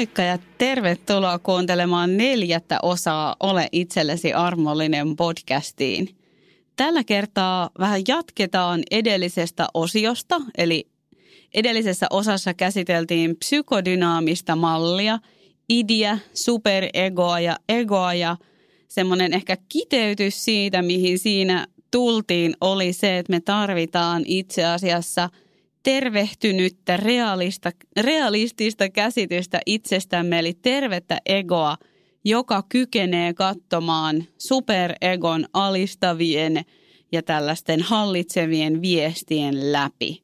Moikka ja tervetuloa kuuntelemaan neljättä osaa Ole itsellesi armollinen podcastiin. Tällä kertaa vähän jatketaan edellisestä osiosta, eli edellisessä osassa käsiteltiin psykodynaamista mallia, idiä, superegoa ja egoa ja semmoinen ehkä kiteytys siitä, mihin siinä tultiin, oli se, että me tarvitaan itse asiassa – tervehtynyttä, realista, realistista käsitystä itsestämme, eli tervettä egoa, joka kykenee katsomaan superegon alistavien ja tällaisten hallitsevien viestien läpi.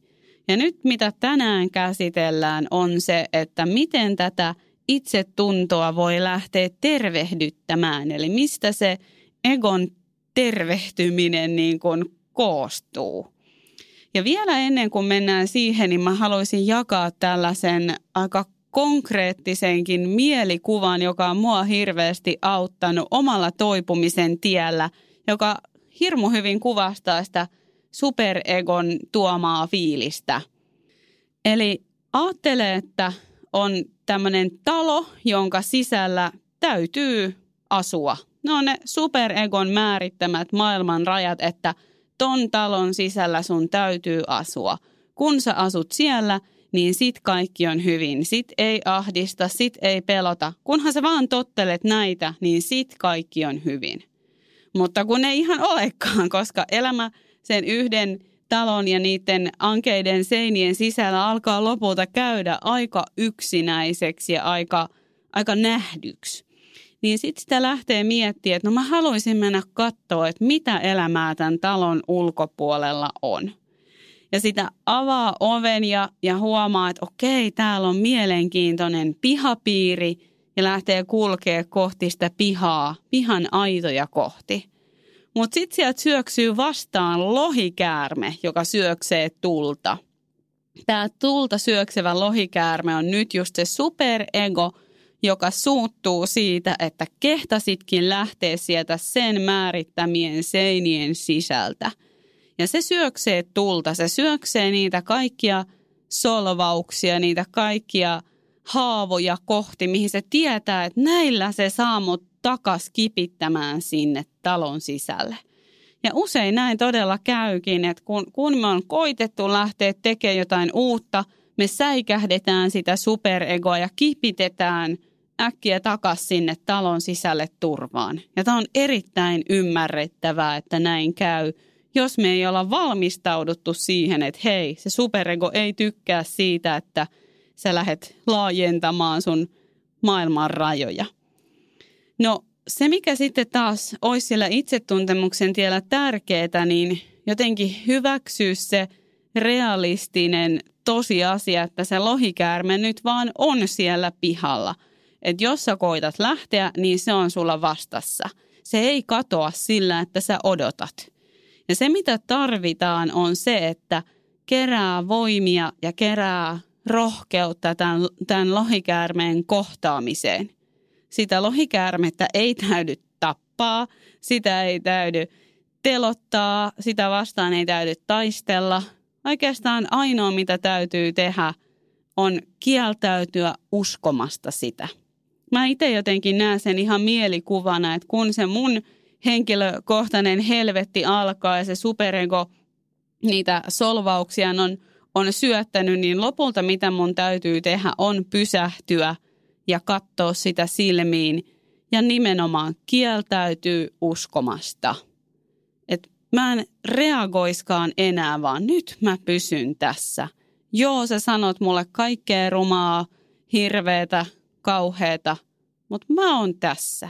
Ja nyt mitä tänään käsitellään on se, että miten tätä itsetuntoa voi lähteä tervehdyttämään. Eli mistä se egon tervehtyminen niin kuin koostuu. Ja vielä ennen kuin mennään siihen, niin mä haluaisin jakaa tällaisen aika konkreettisenkin mielikuvan, joka on mua hirveästi auttanut omalla toipumisen tiellä, joka hirmu hyvin kuvastaa sitä superegon tuomaa fiilistä. Eli ajattele, että on tämmöinen talo, jonka sisällä täytyy asua. Ne on ne superegon määrittämät maailman rajat, että – ton talon sisällä sun täytyy asua. Kun sä asut siellä, niin sit kaikki on hyvin. Sit ei ahdista, sit ei pelota. Kunhan sä vaan tottelet näitä, niin sit kaikki on hyvin. Mutta kun ei ihan olekaan, koska elämä sen yhden talon ja niiden ankeiden seinien sisällä alkaa lopulta käydä aika yksinäiseksi ja aika, aika nähdyksi niin sitten sitä lähtee miettimään, että no mä haluaisin mennä katsoa, että mitä elämää tämän talon ulkopuolella on. Ja sitä avaa oven ja, ja huomaa, että okei, täällä on mielenkiintoinen pihapiiri ja lähtee kulkee kohti sitä pihaa, pihan aitoja kohti. Mutta sitten sieltä syöksyy vastaan lohikäärme, joka syöksee tulta. Tämä tulta syöksevä lohikäärme on nyt just se superego – joka suuttuu siitä, että kehtasitkin lähteä sieltä sen määrittämien seinien sisältä. Ja se syöksee tulta, se syöksee niitä kaikkia solvauksia, niitä kaikkia haavoja kohti, mihin se tietää, että näillä se saa mut takas kipittämään sinne talon sisälle. Ja usein näin todella käykin, että kun, kun me on koitettu lähteä tekemään jotain uutta, me säikähdetään sitä superegoa ja kipitetään äkkiä takas sinne talon sisälle turvaan. Ja tämä on erittäin ymmärrettävää, että näin käy, jos me ei olla valmistauduttu siihen, että hei, se superego ei tykkää siitä, että sä lähdet laajentamaan sun maailman rajoja. No se, mikä sitten taas olisi siellä itsetuntemuksen tiellä tärkeää, niin jotenkin hyväksyä se realistinen tosiasia, että se lohikäärme nyt vaan on siellä pihalla – että jos sä koitat lähteä, niin se on sulla vastassa. Se ei katoa sillä, että sä odotat. Ja se, mitä tarvitaan, on se, että kerää voimia ja kerää rohkeutta tämän, tämän lohikäärmeen kohtaamiseen. Sitä lohikäärmettä ei täydy tappaa, sitä ei täydy telottaa, sitä vastaan ei täydy taistella. Oikeastaan ainoa, mitä täytyy tehdä, on kieltäytyä uskomasta sitä mä itse jotenkin näen sen ihan mielikuvana, että kun se mun henkilökohtainen helvetti alkaa ja se superego niitä solvauksia on, on syöttänyt, niin lopulta mitä mun täytyy tehdä on pysähtyä ja katsoa sitä silmiin ja nimenomaan kieltäytyy uskomasta. Mä en reagoiskaan enää, vaan nyt mä pysyn tässä. Joo, sä sanot mulle kaikkea rumaa, hirveetä, kauheata, mutta mä oon tässä.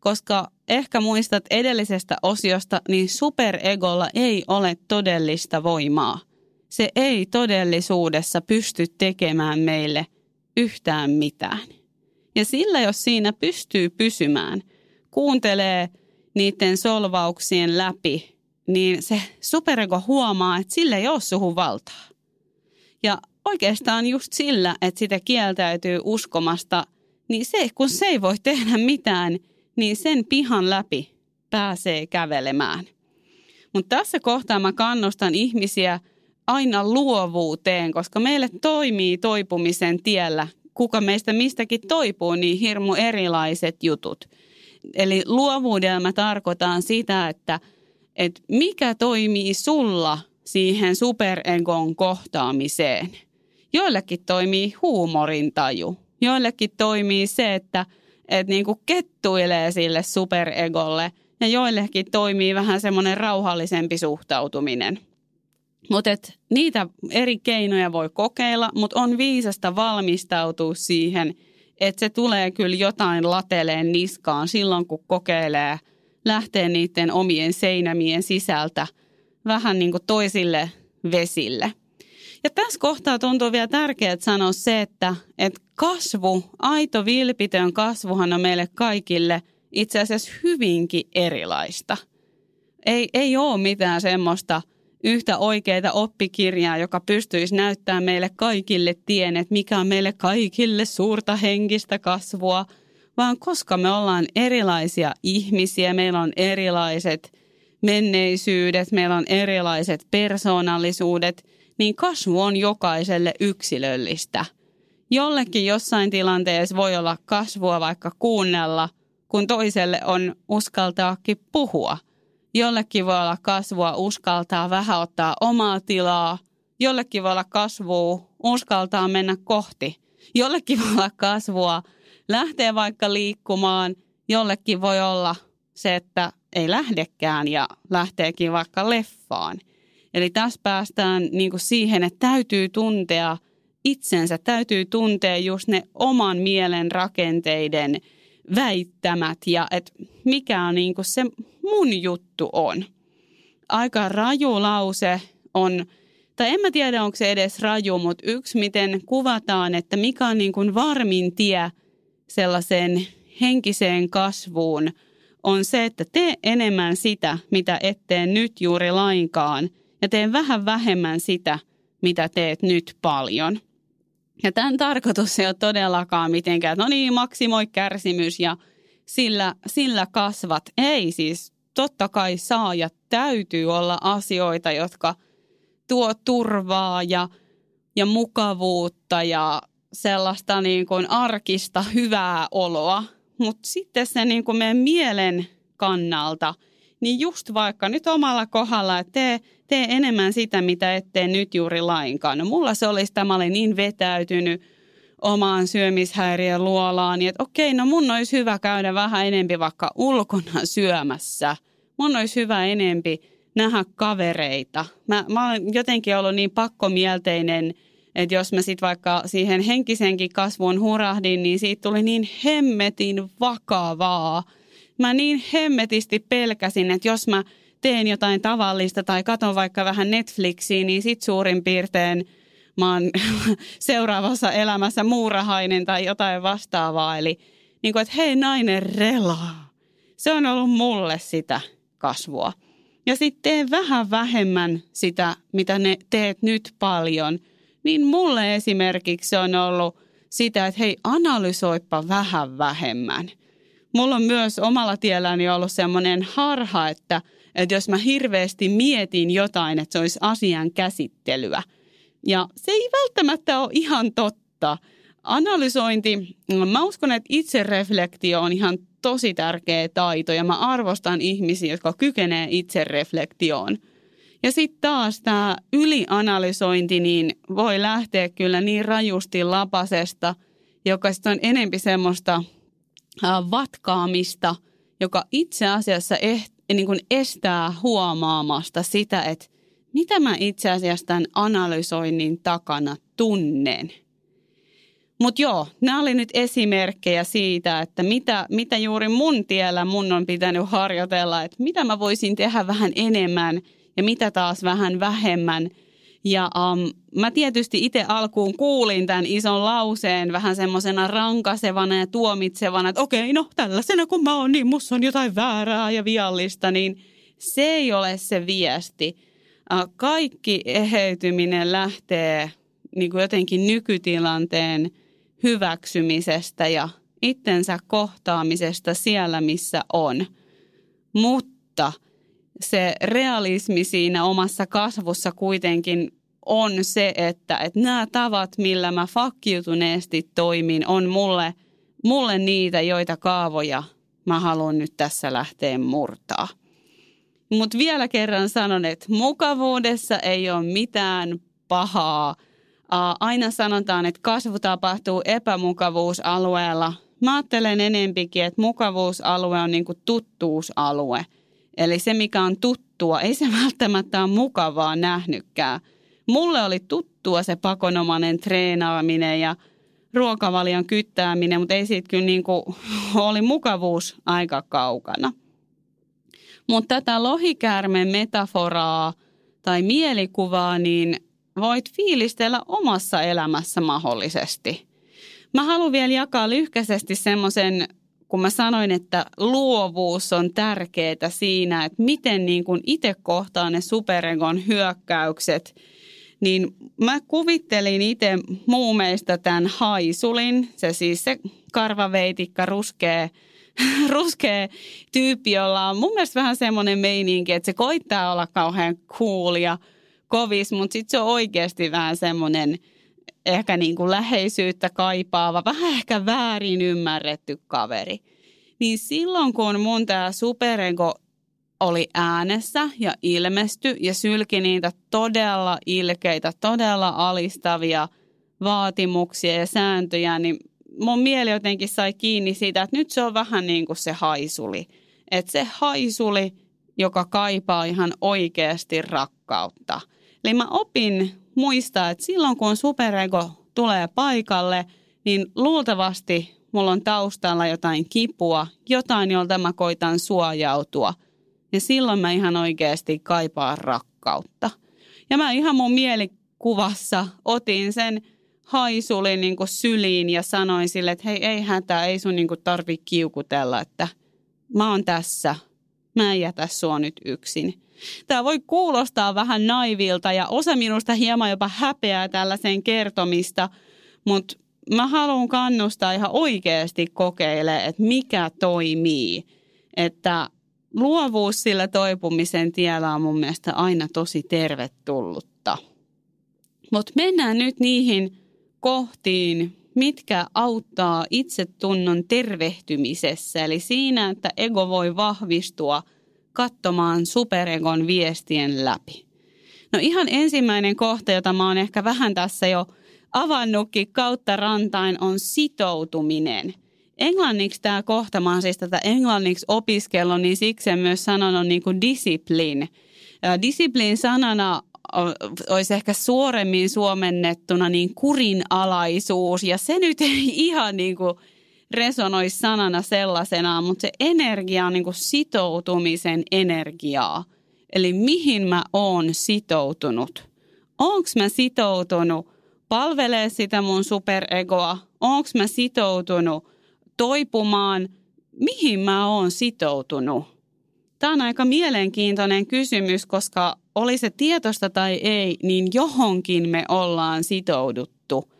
Koska ehkä muistat edellisestä osiosta, niin superegolla ei ole todellista voimaa. Se ei todellisuudessa pysty tekemään meille yhtään mitään. Ja sillä, jos siinä pystyy pysymään, kuuntelee niiden solvauksien läpi, niin se superego huomaa, että sillä ei ole suhun valtaa. Ja oikeastaan just sillä, että sitä kieltäytyy uskomasta, niin se, kun se ei voi tehdä mitään, niin sen pihan läpi pääsee kävelemään. Mutta tässä kohtaa mä kannustan ihmisiä aina luovuuteen, koska meille toimii toipumisen tiellä, kuka meistä mistäkin toipuu, niin hirmu erilaiset jutut. Eli luovuudella mä tarkoitan sitä, että, että mikä toimii sulla siihen superegon kohtaamiseen – Joillekin toimii huumorintaju. Joillekin toimii se, että, että niin kuin kettuilee sille superegolle. Ja joillekin toimii vähän semmoinen rauhallisempi suhtautuminen. Mutta niitä eri keinoja voi kokeilla, mutta on viisasta valmistautua siihen, että se tulee kyllä jotain lateleen niskaan silloin, kun kokeilee lähtee niiden omien seinämien sisältä vähän niin kuin toisille vesille – ja tässä kohtaa tuntuu vielä tärkeää sanoa se, että, että kasvu, aito vilpitön kasvuhan on meille kaikille itse asiassa hyvinkin erilaista. Ei, ei ole mitään semmoista yhtä oikeaa oppikirjaa, joka pystyisi näyttämään meille kaikille tien, että mikä on meille kaikille suurta henkistä kasvua, vaan koska me ollaan erilaisia ihmisiä, meillä on erilaiset menneisyydet, meillä on erilaiset persoonallisuudet – niin kasvu on jokaiselle yksilöllistä. Jollekin jossain tilanteessa voi olla kasvua vaikka kuunnella, kun toiselle on uskaltaakin puhua. Jollekin voi olla kasvua uskaltaa vähän ottaa omaa tilaa. Jollekin voi olla kasvua uskaltaa mennä kohti. Jollekin voi olla kasvua lähteä vaikka liikkumaan. Jollekin voi olla se, että ei lähdekään ja lähteekin vaikka leffaan – Eli tässä päästään niin kuin siihen, että täytyy tuntea itsensä, täytyy tuntea just ne oman mielen rakenteiden väittämät ja että mikä on niin kuin se mun juttu on. Aika raju lause on, tai en mä tiedä onko se edes raju, mutta yksi miten kuvataan, että mikä on niin kuin varmin tie sellaiseen henkiseen kasvuun, on se, että tee enemmän sitä, mitä et tee nyt juuri lainkaan – ja teen vähän vähemmän sitä, mitä teet nyt paljon. Ja tämän tarkoitus ei ole todellakaan mitenkään, että no niin, maksimoi kärsimys ja sillä, sillä kasvat. Ei siis, totta kai saa ja täytyy olla asioita, jotka tuo turvaa ja, ja mukavuutta ja sellaista niin kuin arkista hyvää oloa. Mutta sitten se niin kuin meidän mielen kannalta – niin just vaikka nyt omalla kohdalla, että tee, tee enemmän sitä, mitä et tee nyt juuri lainkaan. No mulla se olisi, että mä olin niin vetäytynyt omaan syömishäiriön luolaan, niin että okei, no mun olisi hyvä käydä vähän enempi vaikka ulkona syömässä. Mun olisi hyvä enempi nähdä kavereita. Mä, mä olen jotenkin ollut niin pakkomielteinen, että jos mä sitten vaikka siihen henkisenkin kasvuun hurahdin, niin siitä tuli niin hemmetin vakavaa – mä niin hemmetisti pelkäsin, että jos mä teen jotain tavallista tai katon vaikka vähän Netflixiä, niin sit suurin piirtein mä oon seuraavassa elämässä muurahainen tai jotain vastaavaa. Eli niin kuin, että hei nainen relaa. Se on ollut mulle sitä kasvua. Ja sitten tee vähän vähemmän sitä, mitä ne teet nyt paljon. Niin mulle esimerkiksi on ollut sitä, että hei analysoipa vähän vähemmän – mulla on myös omalla tielläni ollut semmoinen harha, että, että jos mä hirveästi mietin jotain, että se olisi asian käsittelyä. Ja se ei välttämättä ole ihan totta. Analysointi, mä uskon, että itsereflektio on ihan tosi tärkeä taito ja mä arvostan ihmisiä, jotka kykenee itsereflektioon. Ja sitten taas tämä ylianalysointi niin voi lähteä kyllä niin rajusti lapasesta, joka sitten on enempi semmoista vatkaamista, joka itse asiassa eh, niin kuin estää huomaamasta sitä, että mitä mä itse asiassa tämän analysoinnin takana tunnen. Mutta joo, nämä oli nyt esimerkkejä siitä, että mitä, mitä juuri mun tiellä mun on pitänyt harjoitella, että mitä mä voisin tehdä vähän enemmän ja mitä taas vähän vähemmän. Ja um, mä tietysti itse alkuun kuulin tämän ison lauseen vähän semmoisena rankasevana ja tuomitsevana, että okei, no tällaisena kun mä oon, niin musta on jotain väärää ja viallista, niin se ei ole se viesti. Uh, kaikki eheytyminen lähtee niin kuin jotenkin nykytilanteen – hyväksymisestä ja itsensä kohtaamisesta siellä, missä on. Mutta se realismi siinä omassa kasvussa kuitenkin on se, että, että nämä tavat, millä mä fakkiutuneesti toimin, on mulle, mulle niitä, joita kaavoja mä haluan nyt tässä lähteä murtaa. Mutta vielä kerran sanon, että mukavuudessa ei ole mitään pahaa – aina sanotaan, että kasvu tapahtuu epämukavuusalueella. Mä ajattelen enempikin, että mukavuusalue on niin kuin tuttuusalue. Eli se, mikä on tuttua, ei se välttämättä ole mukavaa nähnytkään. Mulle oli tuttua se pakonomainen treenaaminen ja ruokavalion kyttääminen, mutta ei siitä kyllä niin kuin, oli mukavuus aika kaukana. Mutta tätä lohikäärmen metaforaa tai mielikuvaa, niin voit fiilistellä omassa elämässä mahdollisesti. Mä haluan vielä jakaa lyhkäisesti semmoisen, kun mä sanoin, että luovuus on tärkeää siinä, että miten niin kun itse kohtaan ne superegon hyökkäykset, niin mä kuvittelin itse muumeista tämän haisulin, se siis se karvaveitikka ruskee, ruskea tyyppi, jolla on mun mielestä vähän semmoinen meininki, että se koittaa olla kauhean cool ja – kovis, mutta sitten se on oikeasti vähän semmoinen ehkä niin kuin läheisyyttä kaipaava, vähän ehkä väärin ymmärretty kaveri. Niin silloin kun mun tämä superego oli äänessä ja ilmesty ja sylki niitä todella ilkeitä, todella alistavia vaatimuksia ja sääntöjä, niin mun mieli jotenkin sai kiinni siitä, että nyt se on vähän niin kuin se haisuli. Että se haisuli, joka kaipaa ihan oikeasti rakkautta – Eli mä opin muistaa, että silloin kun superego tulee paikalle, niin luultavasti mulla on taustalla jotain kipua, jotain, jolta mä koitan suojautua. Ja silloin mä ihan oikeasti kaipaan rakkautta. Ja mä ihan mun mielikuvassa otin sen haisulin niin syliin ja sanoin sille, että hei, ei hätää, ei sun niin tarvi kiukutella, että mä oon tässä. Mä en jätä sua nyt yksin. Tämä voi kuulostaa vähän naivilta ja osa minusta hieman jopa häpeää tällaisen kertomista, mutta mä haluan kannustaa ihan oikeasti kokeilemaan, että mikä toimii. Että luovuus sillä toipumisen tiellä on mun mielestä aina tosi tervetullutta. Mutta mennään nyt niihin kohtiin, mitkä auttaa itsetunnon tervehtymisessä. Eli siinä, että ego voi vahvistua – katsomaan superegon viestien läpi. No ihan ensimmäinen kohta, jota mä oon ehkä vähän tässä jo avannutkin kautta rantain, on sitoutuminen. Englanniksi tämä kohta, mä oon siis tätä englanniksi opiskellut, niin siksi en myös sanonut niin kuin discipline. Discipline sanana olisi ehkä suoremmin suomennettuna niin kurinalaisuus, ja se nyt ei ihan niin kuin – resonoisi sanana sellaisenaan, mutta se energia on niin sitoutumisen energiaa. Eli mihin mä oon sitoutunut? Onko mä sitoutunut palvelee sitä mun superegoa? Onko mä sitoutunut toipumaan? Mihin mä oon sitoutunut? Tämä on aika mielenkiintoinen kysymys, koska oli se tietosta tai ei, niin johonkin me ollaan sitouduttu.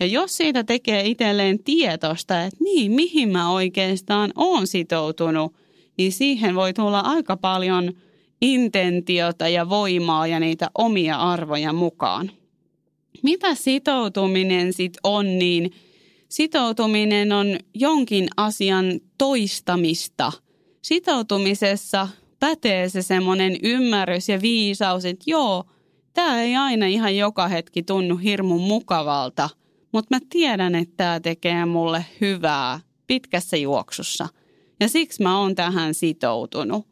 Ja jos siitä tekee itselleen tietosta, että niin, mihin mä oikeastaan oon sitoutunut, niin siihen voi tulla aika paljon intentiota ja voimaa ja niitä omia arvoja mukaan. Mitä sitoutuminen sitten on, niin sitoutuminen on jonkin asian toistamista. Sitoutumisessa pätee se semmoinen ymmärrys ja viisaus, että joo, tämä ei aina ihan joka hetki tunnu hirmun mukavalta – mutta mä tiedän, että tämä tekee mulle hyvää pitkässä juoksussa. Ja siksi mä oon tähän sitoutunut.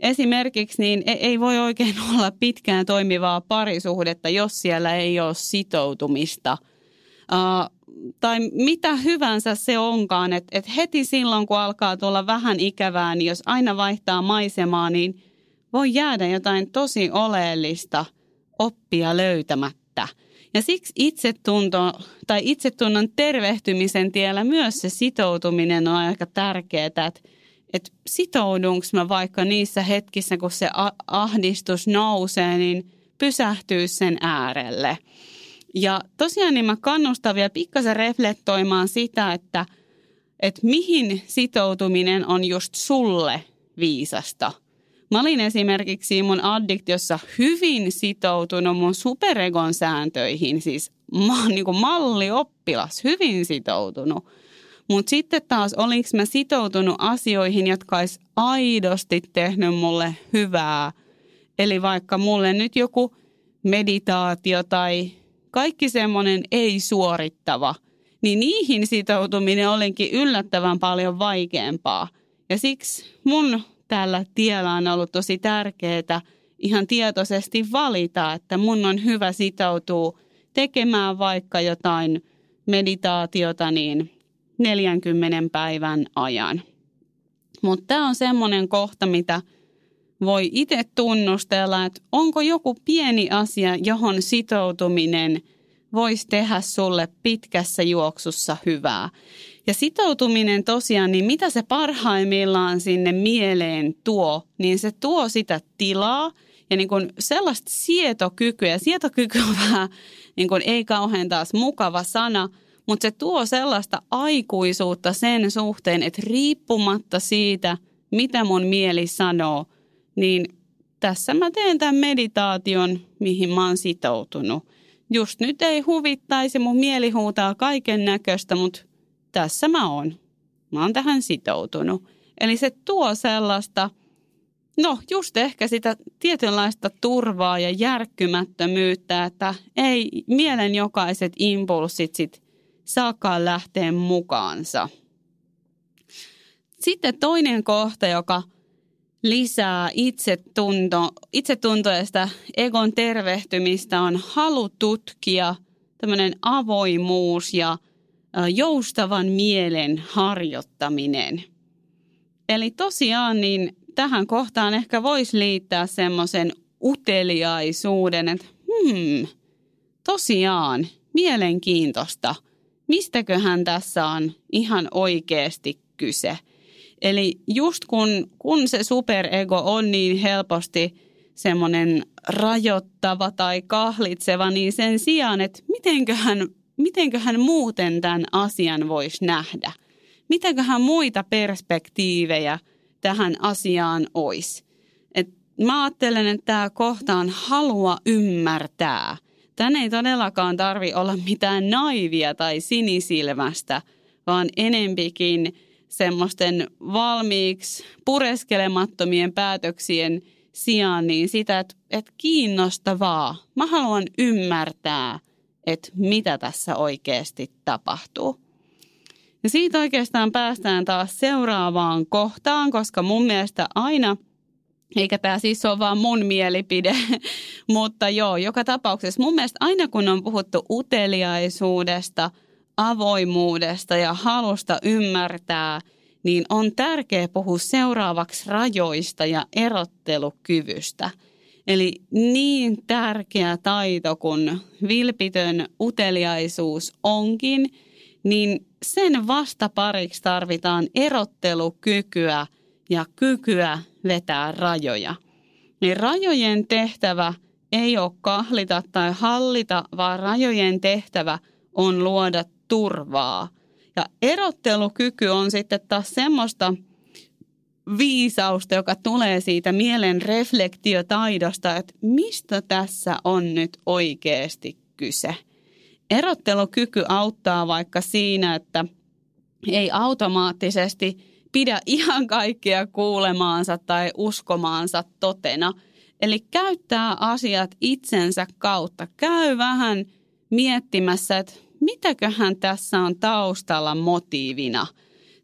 Esimerkiksi niin e- ei voi oikein olla pitkään toimivaa parisuhdetta, jos siellä ei ole sitoutumista. tai mitä hyvänsä se onkaan, että et heti silloin kun alkaa tulla vähän ikävää, niin jos aina vaihtaa maisemaa, niin voi jäädä jotain tosi oleellista oppia löytämättä. Ja siksi itsetunto tai itsetunnon tervehtymisen tiellä myös se sitoutuminen on aika tärkeää, että, että sitoudunko mä vaikka niissä hetkissä, kun se ahdistus nousee, niin pysähtyy sen äärelle. Ja tosiaan niin mä kannustan vielä pikkasen reflektoimaan sitä, että, että mihin sitoutuminen on just sulle viisasta. Mä olin esimerkiksi mun addiktiossa hyvin sitoutunut mun superegon sääntöihin, siis mä oon niin mallioppilas, hyvin sitoutunut. Mutta sitten taas, olinko mä sitoutunut asioihin, jotka olisi aidosti tehnyt mulle hyvää. Eli vaikka mulle nyt joku meditaatio tai kaikki semmoinen ei-suorittava, niin niihin sitoutuminen olenkin yllättävän paljon vaikeampaa. Ja siksi mun tällä tiellä on ollut tosi tärkeää ihan tietoisesti valita, että mun on hyvä sitoutua tekemään vaikka jotain meditaatiota niin 40 päivän ajan. Mutta tämä on semmoinen kohta, mitä voi itse tunnustella, että onko joku pieni asia, johon sitoutuminen voisi tehdä sulle pitkässä juoksussa hyvää. Ja sitoutuminen tosiaan, niin mitä se parhaimmillaan sinne mieleen tuo, niin se tuo sitä tilaa ja niin kuin sellaista sietokykyä. Sietokyky on vähän niin kuin ei kauhean taas mukava sana, mutta se tuo sellaista aikuisuutta sen suhteen, että riippumatta siitä, mitä mun mieli sanoo, niin tässä mä teen tämän meditaation, mihin mä oon sitoutunut. Just nyt ei huvittaisi, mun mieli huutaa kaiken näköistä, mutta tässä mä oon. Mä oon tähän sitoutunut. Eli se tuo sellaista, no just ehkä sitä tietynlaista turvaa ja järkkymättömyyttä, että ei mielen jokaiset impulssit sit saakaan lähteä mukaansa. Sitten toinen kohta, joka lisää itsetunto, itsetuntoa ja sitä egon tervehtymistä on halu tutkia, tämmöinen avoimuus ja – joustavan mielen harjoittaminen. Eli tosiaan niin tähän kohtaan ehkä voisi liittää semmoisen uteliaisuuden, että hmm, tosiaan, mielenkiintoista. Mistäköhän tässä on ihan oikeasti kyse? Eli just kun, kun se superego on niin helposti semmoinen rajoittava tai kahlitseva, niin sen sijaan, että mitenköhän mitenköhän muuten tämän asian voisi nähdä? Mitäköhän muita perspektiivejä tähän asiaan olisi? Et mä ajattelen, että tämä kohta on halua ymmärtää. Tän ei todellakaan tarvi olla mitään naivia tai sinisilmästä, vaan enempikin semmoisten valmiiksi pureskelemattomien päätöksien sijaan niin sitä, että, että kiinnostavaa. Mä haluan ymmärtää – että mitä tässä oikeasti tapahtuu. Ja siitä oikeastaan päästään taas seuraavaan kohtaan, koska mun mielestä aina, eikä tämä siis ole vaan mun mielipide, mutta joo, joka tapauksessa mun mielestä aina kun on puhuttu uteliaisuudesta, avoimuudesta ja halusta ymmärtää, niin on tärkeää puhua seuraavaksi rajoista ja erottelukyvystä – Eli niin tärkeä taito kuin vilpitön uteliaisuus onkin, niin sen vastapariksi tarvitaan erottelukykyä ja kykyä vetää rajoja. Niin rajojen tehtävä ei ole kahlita tai hallita, vaan rajojen tehtävä on luoda turvaa. Ja erottelukyky on sitten taas semmoista – viisausta, joka tulee siitä mielen reflektiotaidosta, että mistä tässä on nyt oikeasti kyse. Erottelukyky auttaa vaikka siinä, että ei automaattisesti pidä ihan kaikkea kuulemaansa tai uskomaansa totena. Eli käyttää asiat itsensä kautta. Käy vähän miettimässä, että mitäköhän tässä on taustalla motiivina –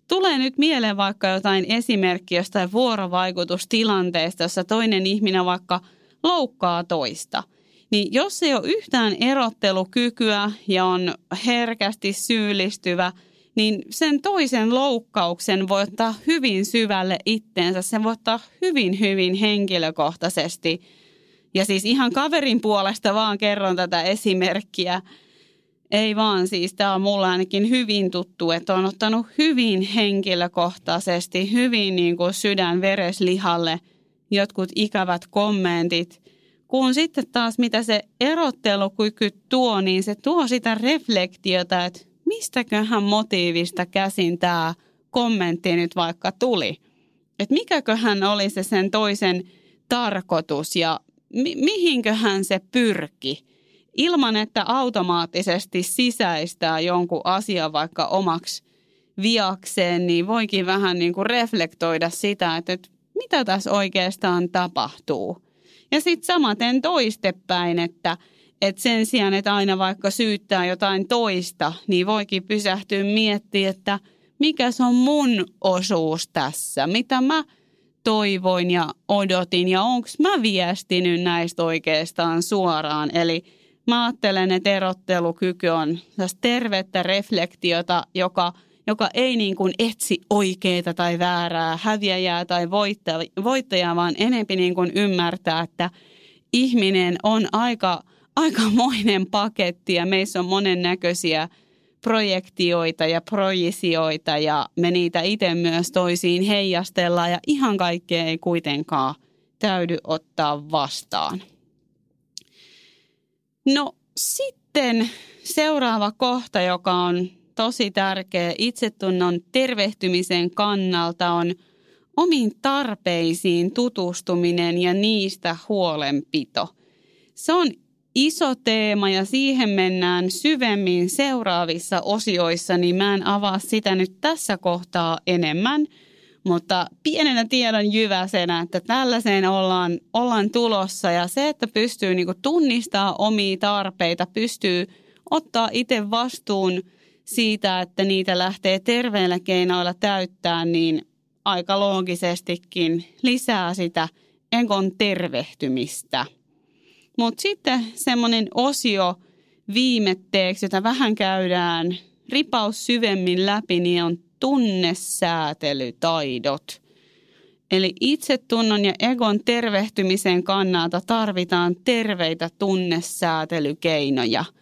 Tulee nyt mieleen vaikka jotain esimerkkiä jostain vuorovaikutustilanteesta, jossa toinen ihminen vaikka loukkaa toista. niin jos ei ole yhtään erottelukykyä ja on herkästi syyllistyvä, niin sen toisen loukkauksen voi ottaa hyvin syvälle itteensä. Sen voi ottaa hyvin, hyvin henkilökohtaisesti. Ja siis ihan kaverin puolesta vaan kerron tätä esimerkkiä. Ei vaan siis, tämä on mulle ainakin hyvin tuttu, että on ottanut hyvin henkilökohtaisesti, hyvin niin kuin sydän vereslihalle jotkut ikävät kommentit – kun sitten taas mitä se erottelukyky tuo, niin se tuo sitä reflektiota, että mistäköhän motiivista käsin tämä kommentti nyt vaikka tuli. Että mikäköhän oli se sen toisen tarkoitus ja mi- mihinköhän se pyrki. Ilman, että automaattisesti sisäistää jonkun asian vaikka omaksi viakseen, niin voikin vähän niin kuin reflektoida sitä, että, mitä tässä oikeastaan tapahtuu – ja sitten samaten toistepäin, että, että sen sijaan, että aina vaikka syyttää jotain toista, niin voikin pysähtyä miettimään, että mikä se on mun osuus tässä, mitä mä toivoin ja odotin? Ja onko mä viestinyt näistä oikeastaan suoraan. Eli mä ajattelen, että erottelukyky on tervettä reflektiota, joka – joka ei niin kuin etsi oikeaa tai väärää, häviäjää tai voittajaa, vaan enempi niin kuin ymmärtää, että ihminen on aika, aikamoinen paketti ja meissä on monennäköisiä projektioita ja projisioita ja me niitä itse myös toisiin heijastellaan ja ihan kaikkea ei kuitenkaan täydy ottaa vastaan. No sitten seuraava kohta, joka on tosi tärkeä itsetunnon tervehtymisen kannalta on omiin tarpeisiin tutustuminen ja niistä huolenpito. Se on iso teema ja siihen mennään syvemmin seuraavissa osioissa, niin mä en avaa sitä nyt tässä kohtaa enemmän. Mutta pienenä tiedon jyväsenä, että tällaiseen ollaan, ollaan tulossa ja se, että pystyy niinku tunnistaa omia tarpeita, pystyy ottaa itse vastuun – siitä, että niitä lähtee terveillä keinoilla täyttää, niin aika loogisestikin lisää sitä enkon tervehtymistä. Mutta sitten semmoinen osio viimetteeksi, jota vähän käydään ripaus syvemmin läpi, niin on tunnesäätelytaidot. Eli itsetunnon ja egon tervehtymisen kannalta tarvitaan terveitä tunnesäätelykeinoja –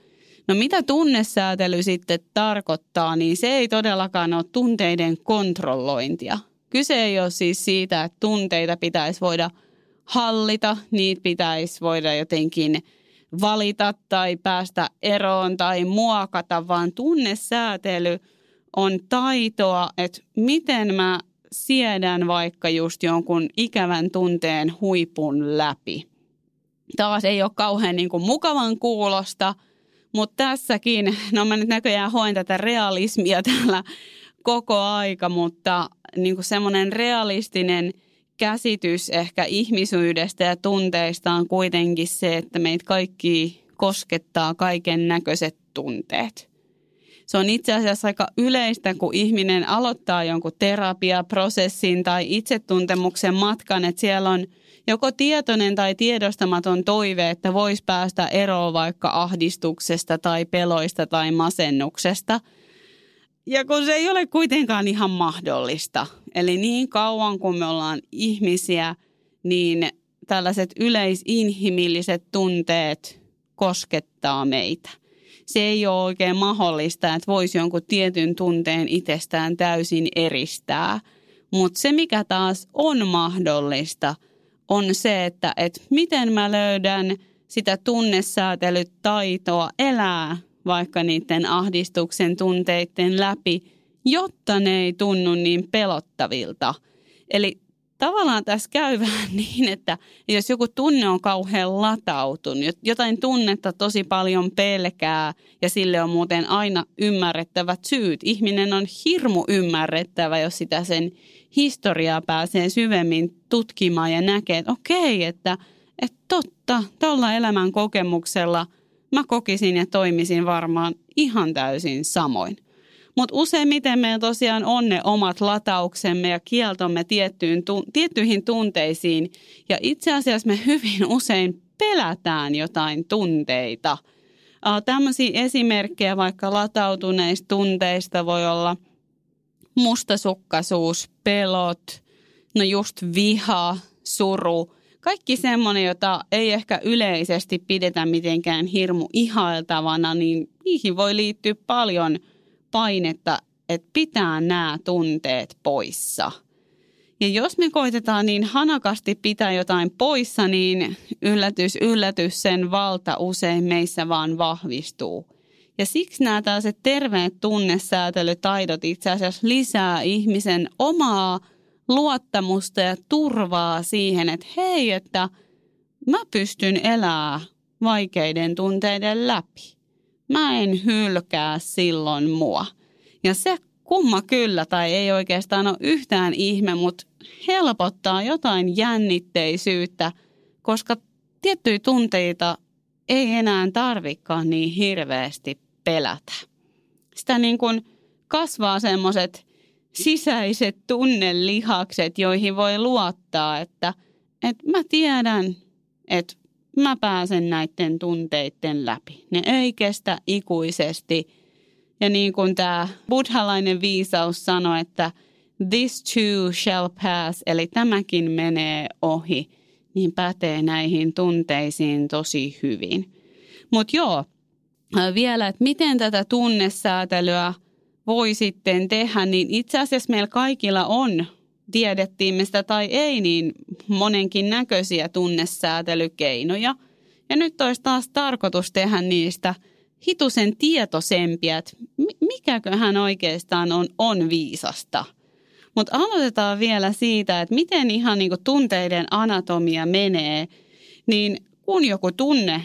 No mitä tunnesäätely sitten tarkoittaa, niin se ei todellakaan ole tunteiden kontrollointia. Kyse ei ole siis siitä, että tunteita pitäisi voida hallita, niitä pitäisi voida jotenkin valita tai päästä eroon tai muokata, vaan tunnesäätely on taitoa, että miten mä siedän vaikka just jonkun ikävän tunteen huipun läpi. Taas ei ole kauhean niin kuin mukavan kuulosta – mutta tässäkin, no mä nyt näköjään hoen tätä realismia täällä koko aika, mutta niin kuin semmoinen realistinen käsitys ehkä ihmisyydestä ja tunteista on kuitenkin se, että meitä kaikki koskettaa kaiken näköiset tunteet. Se on itse asiassa aika yleistä, kun ihminen aloittaa jonkun terapiaprosessin tai itsetuntemuksen matkan, että siellä on – joko tietoinen tai tiedostamaton toive, että voisi päästä eroon vaikka ahdistuksesta tai peloista tai masennuksesta. Ja kun se ei ole kuitenkaan ihan mahdollista. Eli niin kauan kun me ollaan ihmisiä, niin tällaiset yleisinhimilliset tunteet koskettaa meitä. Se ei ole oikein mahdollista, että voisi jonkun tietyn tunteen itsestään täysin eristää. Mutta se, mikä taas on mahdollista – on se, että, että miten mä löydän sitä tunnesäätelytaitoa elää vaikka niiden ahdistuksen tunteiden läpi, jotta ne ei tunnu niin pelottavilta. Eli tavallaan tässä käy vähän niin, että jos joku tunne on kauhean latautunut, jotain tunnetta tosi paljon pelkää ja sille on muuten aina ymmärrettävät syyt. Ihminen on hirmu ymmärrettävä, jos sitä sen historiaa pääsee syvemmin tutkimaan ja näkee, että okei, että, että totta, tuolla elämän kokemuksella mä kokisin ja toimisin varmaan ihan täysin samoin. Mutta useimmiten meillä tosiaan on ne omat latauksemme ja kieltomme tiettyyn, tiettyihin tunteisiin. Ja itse asiassa me hyvin usein pelätään jotain tunteita. Tämmöisiä esimerkkejä vaikka latautuneista tunteista voi olla mustasukkaisuus, pelot, no just viha, suru. Kaikki semmoinen, jota ei ehkä yleisesti pidetä mitenkään hirmu ihailtavana, niin niihin voi liittyä paljon painetta, että pitää nämä tunteet poissa – ja jos me koitetaan niin hanakasti pitää jotain poissa, niin yllätys, yllätys, sen valta usein meissä vaan vahvistuu. Ja siksi nämä tällaiset terveet tunnesäätelytaidot itse asiassa lisää ihmisen omaa luottamusta ja turvaa siihen, että hei, että mä pystyn elämään vaikeiden tunteiden läpi. Mä en hylkää silloin mua. Ja se kumma kyllä tai ei oikeastaan ole yhtään ihme, mutta helpottaa jotain jännitteisyyttä, koska tiettyjä tunteita ei enää tarvikaan niin hirveästi pelätä. Sitä niin kuin kasvaa semmoiset sisäiset tunnelihakset, joihin voi luottaa, että, että mä tiedän, että mä pääsen näiden tunteiden läpi. Ne ei kestä ikuisesti. Ja niin kuin tämä buddhalainen viisaus sanoi, että this too shall pass, eli tämäkin menee ohi, niin pätee näihin tunteisiin tosi hyvin. Mutta joo, vielä, että miten tätä tunnesäätelyä voi sitten tehdä, niin itse asiassa meillä kaikilla on, tiedettiin me sitä tai ei, niin monenkin näköisiä tunnesäätelykeinoja. Ja nyt olisi taas tarkoitus tehdä niistä hitusen tietoisempia, että mikäköhän oikeastaan on, on viisasta. Mutta aloitetaan vielä siitä, että miten ihan niin tunteiden anatomia menee. Niin kun joku tunne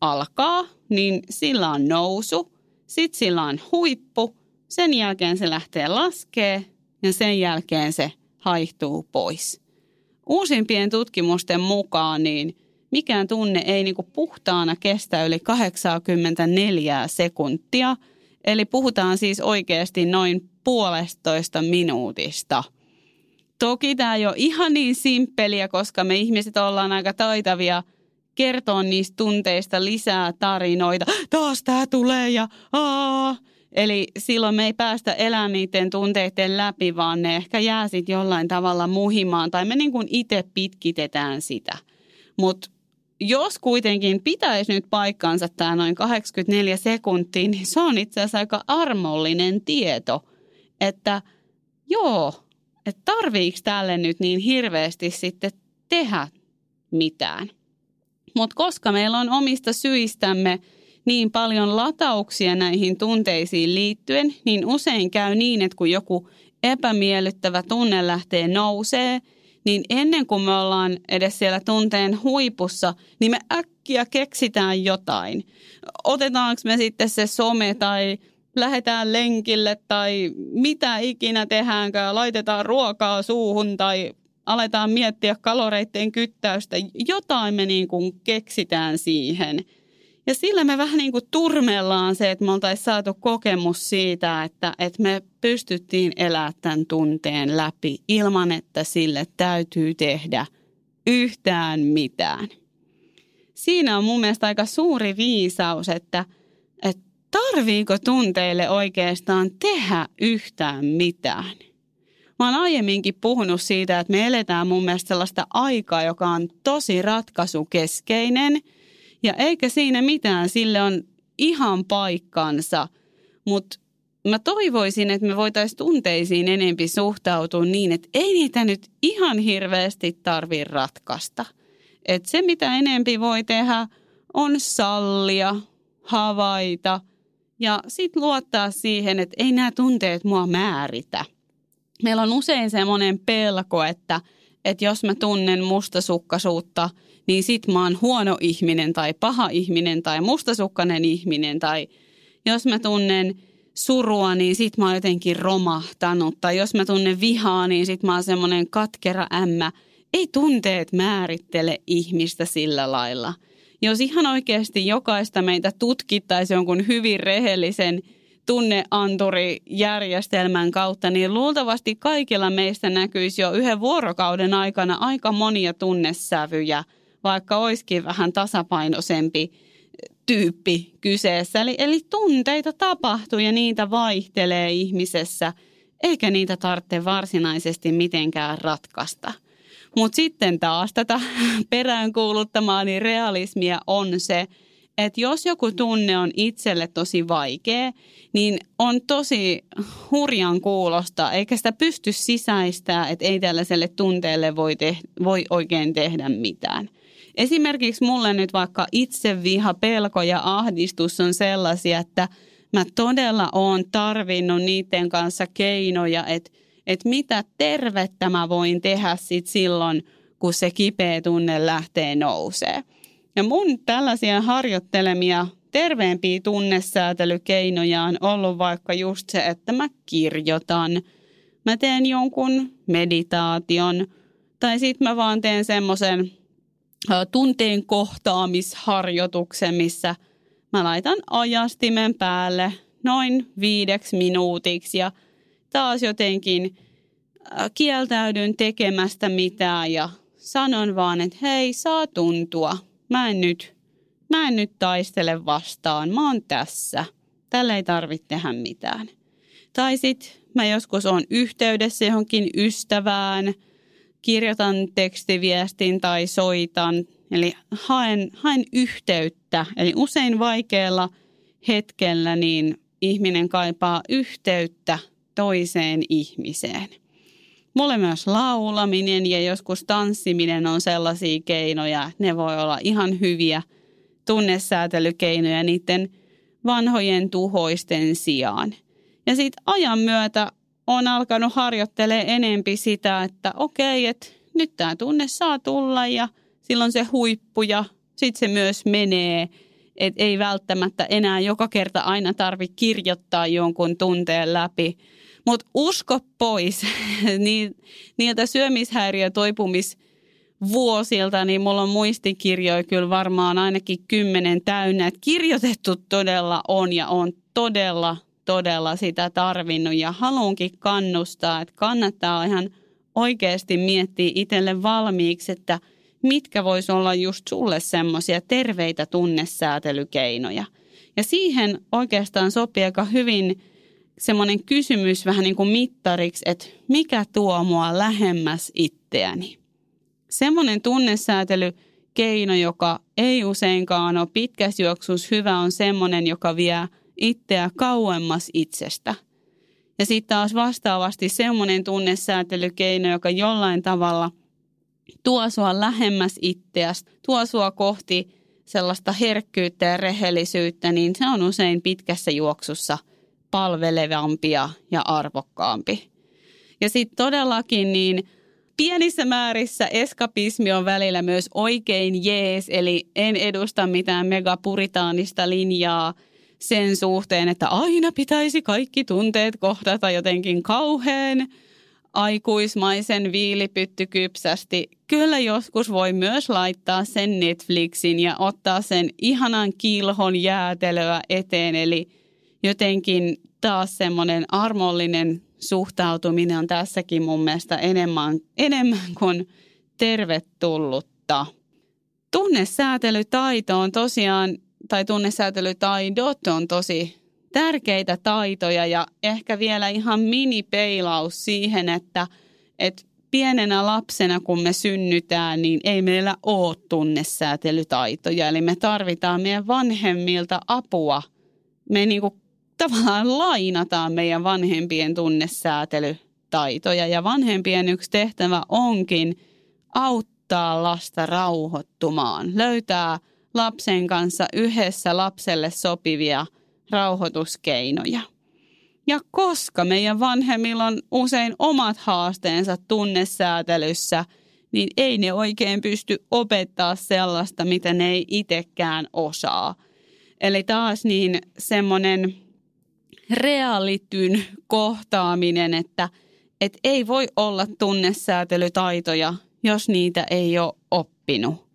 alkaa, niin sillä on nousu, sitten sillä on huippu, sen jälkeen se lähtee laskee ja sen jälkeen se haihtuu pois. Uusimpien tutkimusten mukaan niin mikään tunne ei niin puhtaana kestä yli 84 sekuntia. Eli puhutaan siis oikeasti noin puolestoista minuutista. Toki tämä ei ole ihan niin simppeliä, koska me ihmiset ollaan aika taitavia kertoa niistä tunteista lisää tarinoita. Taas tämä tulee ja aa. Eli silloin me ei päästä elämään niiden tunteiden läpi, vaan ne ehkä jää sitten jollain tavalla muhimaan tai me niin kuin itse pitkitetään sitä. Mutta jos kuitenkin pitäisi nyt paikkansa tämä noin 84 sekuntia, niin se on itse asiassa aika armollinen tieto – että joo, että tarviiko tälle nyt niin hirveästi sitten tehdä mitään. Mutta koska meillä on omista syistämme niin paljon latauksia näihin tunteisiin liittyen, niin usein käy niin, että kun joku epämiellyttävä tunne lähtee nousee, niin ennen kuin me ollaan edes siellä tunteen huipussa, niin me äkkiä keksitään jotain. Otetaanko me sitten se some tai lähdetään lenkille tai mitä ikinä tehdäänkään, laitetaan ruokaa suuhun tai aletaan miettiä kaloreiden kyttäystä. Jotain me niin kuin keksitään siihen. Ja sillä me vähän niin kuin turmellaan se, että me oltaisiin saatu kokemus siitä, että, että me pystyttiin elämään tämän tunteen läpi ilman, että sille täytyy tehdä yhtään mitään. Siinä on mun mielestä aika suuri viisaus, että, että tarviiko tunteille oikeastaan tehdä yhtään mitään? Mä oon aiemminkin puhunut siitä, että me eletään mun mielestä sellaista aikaa, joka on tosi ratkaisukeskeinen. Ja eikä siinä mitään, sille on ihan paikkansa. Mutta mä toivoisin, että me voitaisiin tunteisiin enempi suhtautua niin, että ei niitä nyt ihan hirveästi tarvi ratkaista. Että se, mitä enempi voi tehdä, on sallia, havaita – ja sitten luottaa siihen, että ei nämä tunteet mua määritä. Meillä on usein semmoinen pelko, että, että jos mä tunnen mustasukkaisuutta, niin sit mä oon huono ihminen tai paha ihminen tai mustasukkainen ihminen. Tai jos mä tunnen surua, niin sit mä oon jotenkin romahtanut. Tai jos mä tunnen vihaa, niin sit mä oon semmoinen katkera ämmä. Ei tunteet määrittele ihmistä sillä lailla – jos ihan oikeasti jokaista meitä tutkittaisiin jonkun hyvin rehellisen tunneanturijärjestelmän kautta, niin luultavasti kaikilla meistä näkyisi jo yhden vuorokauden aikana aika monia tunnesävyjä, vaikka olisikin vähän tasapainoisempi tyyppi kyseessä. Eli, eli tunteita tapahtuu ja niitä vaihtelee ihmisessä, eikä niitä tarvitse varsinaisesti mitenkään ratkaista. Mutta sitten taas tätä peräänkuuluttamaa niin realismia on se, että jos joku tunne on itselle tosi vaikea, niin on tosi hurjan kuulosta, eikä sitä pysty sisäistämään, että ei tällaiselle tunteelle voi, te- voi oikein tehdä mitään. Esimerkiksi mulle nyt vaikka itseviha, pelko ja ahdistus on sellaisia, että mä todella oon tarvinnut niiden kanssa keinoja, että, että mitä tervettä mä voin tehdä sit silloin, kun se kipeä tunne lähtee nousee. Ja mun tällaisia harjoittelemia terveempiä tunnesäätelykeinoja on ollut vaikka just se, että mä kirjoitan. Mä teen jonkun meditaation tai sitten mä vaan teen semmoisen tunteen kohtaamisharjoituksen, missä mä laitan ajastimen päälle noin viideksi minuutiksi ja taas jotenkin kieltäydyn tekemästä mitään ja sanon vaan, että hei, saa tuntua – mä en nyt, mä en nyt taistele vastaan, mä oon tässä. Tällä ei tarvitse tehdä mitään. Tai sitten mä joskus on yhteydessä johonkin ystävään, kirjoitan tekstiviestin tai soitan, eli haen, haen yhteyttä. Eli usein vaikealla hetkellä niin ihminen kaipaa yhteyttä toiseen ihmiseen. Mulle myös laulaminen ja joskus tanssiminen on sellaisia keinoja, ne voi olla ihan hyviä tunnesäätelykeinoja niiden vanhojen tuhoisten sijaan. Ja sitten ajan myötä on alkanut harjoittelee enempi sitä, että okei, että nyt tämä tunne saa tulla ja silloin se huippu ja sitten se myös menee. Että ei välttämättä enää joka kerta aina tarvitse kirjoittaa jonkun tunteen läpi, mutta usko pois niiltä syömishäiriötoipumis vuosilta, niin mulla on muistikirjoja kyllä varmaan ainakin kymmenen täynnä. Et kirjoitettu todella on ja on todella, todella sitä tarvinnut ja haluankin kannustaa, että kannattaa ihan oikeasti miettiä itselle valmiiksi, että mitkä vois olla just sulle semmoisia terveitä tunnesäätelykeinoja. Ja siihen oikeastaan sopii aika hyvin – semmoinen kysymys vähän niin kuin mittariksi, että mikä tuo mua lähemmäs itseäni. Semmoinen tunnesäätelykeino, joka ei useinkaan ole pitkässä juoksussa hyvä, on semmoinen, joka vie itseä kauemmas itsestä. Ja sitten taas vastaavasti semmoinen tunnesäätelykeino, joka jollain tavalla tuo sua lähemmäs itseäsi, tuo sua kohti sellaista herkkyyttä ja rehellisyyttä, niin se on usein pitkässä juoksussa – palvelevampi ja arvokkaampi. Ja sitten todellakin niin pienissä määrissä eskapismi on välillä myös oikein jees, eli en edusta mitään megapuritaanista linjaa sen suhteen, että aina pitäisi kaikki tunteet kohdata jotenkin kauhean aikuismaisen viilipyttykypsästi. Kyllä joskus voi myös laittaa sen Netflixin ja ottaa sen ihanan kilhon jäätelöä eteen, eli – jotenkin taas semmoinen armollinen suhtautuminen on tässäkin mun mielestä enemmän, enemmän kuin tervetullutta. Tunnesäätelytaito on tosiaan, tai tunnesäätelytaidot on tosi tärkeitä taitoja ja ehkä vielä ihan mini-peilaus siihen, että, että pienenä lapsena, kun me synnytään, niin ei meillä ole tunnesäätelytaitoja. Eli me tarvitaan meidän vanhemmilta apua. Me niin kuin tavallaan lainataan meidän vanhempien tunnesäätelytaitoja. Ja vanhempien yksi tehtävä onkin auttaa lasta rauhoittumaan, löytää lapsen kanssa yhdessä lapselle sopivia rauhoituskeinoja. Ja koska meidän vanhemmilla on usein omat haasteensa tunnesäätelyssä, niin ei ne oikein pysty opettaa sellaista, mitä ne ei itsekään osaa. Eli taas niin semmoinen realityn kohtaaminen, että et ei voi olla tunnesäätelytaitoja, jos niitä ei ole oppinut.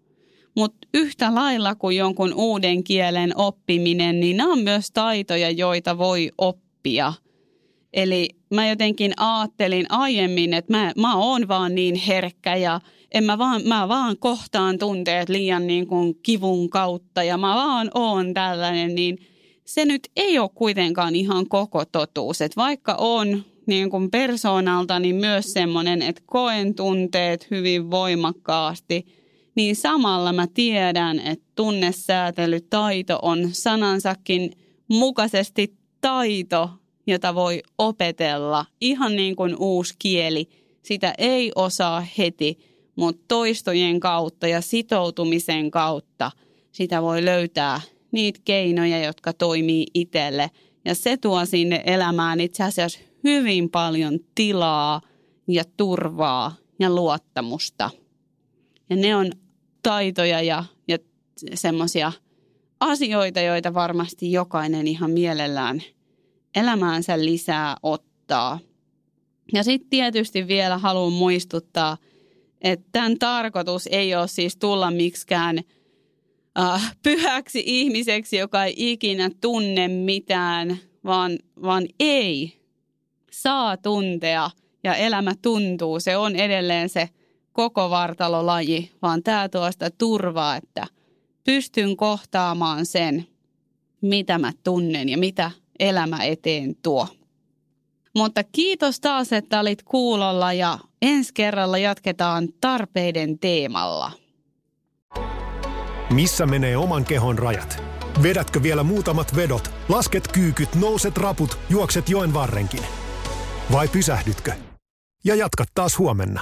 Mutta yhtä lailla kuin jonkun uuden kielen oppiminen, niin nämä on myös taitoja, joita voi oppia. Eli mä jotenkin ajattelin aiemmin, että mä, mä oon vaan niin herkkä ja en mä vaan, mä vaan kohtaan tunteet liian niin kuin kivun kautta ja mä vaan oon tällainen, niin se nyt ei ole kuitenkaan ihan koko totuus. Että vaikka on niin kuin persoonalta niin myös semmoinen, että koen tunteet hyvin voimakkaasti – niin samalla mä tiedän, että tunnesäätelytaito on sanansakin mukaisesti taito, jota voi opetella ihan niin kuin uusi kieli. Sitä ei osaa heti, mutta toistojen kautta ja sitoutumisen kautta sitä voi löytää niitä keinoja, jotka toimii itselle. Ja se tuo sinne elämään itse asiassa hyvin paljon tilaa ja turvaa ja luottamusta. Ja ne on taitoja ja, ja semmoisia asioita, joita varmasti jokainen ihan mielellään elämäänsä lisää ottaa. Ja sitten tietysti vielä haluan muistuttaa, että tämän tarkoitus ei ole siis tulla miksikään äh, pyhäksi ihmiseksi, joka ei ikinä tunne mitään, vaan, vaan ei saa tuntea ja elämä tuntuu. Se on edelleen se koko vartalolaji, vaan tämä tuo sitä turvaa, että pystyn kohtaamaan sen, mitä mä tunnen ja mitä elämä eteen tuo. Mutta kiitos taas, että olit kuulolla ja ensi kerralla jatketaan tarpeiden teemalla. Missä menee oman kehon rajat? Vedätkö vielä muutamat vedot, lasket kyykyt, nouset raput, juokset joen varrenkin? Vai pysähdytkö? Ja jatkat taas huomenna.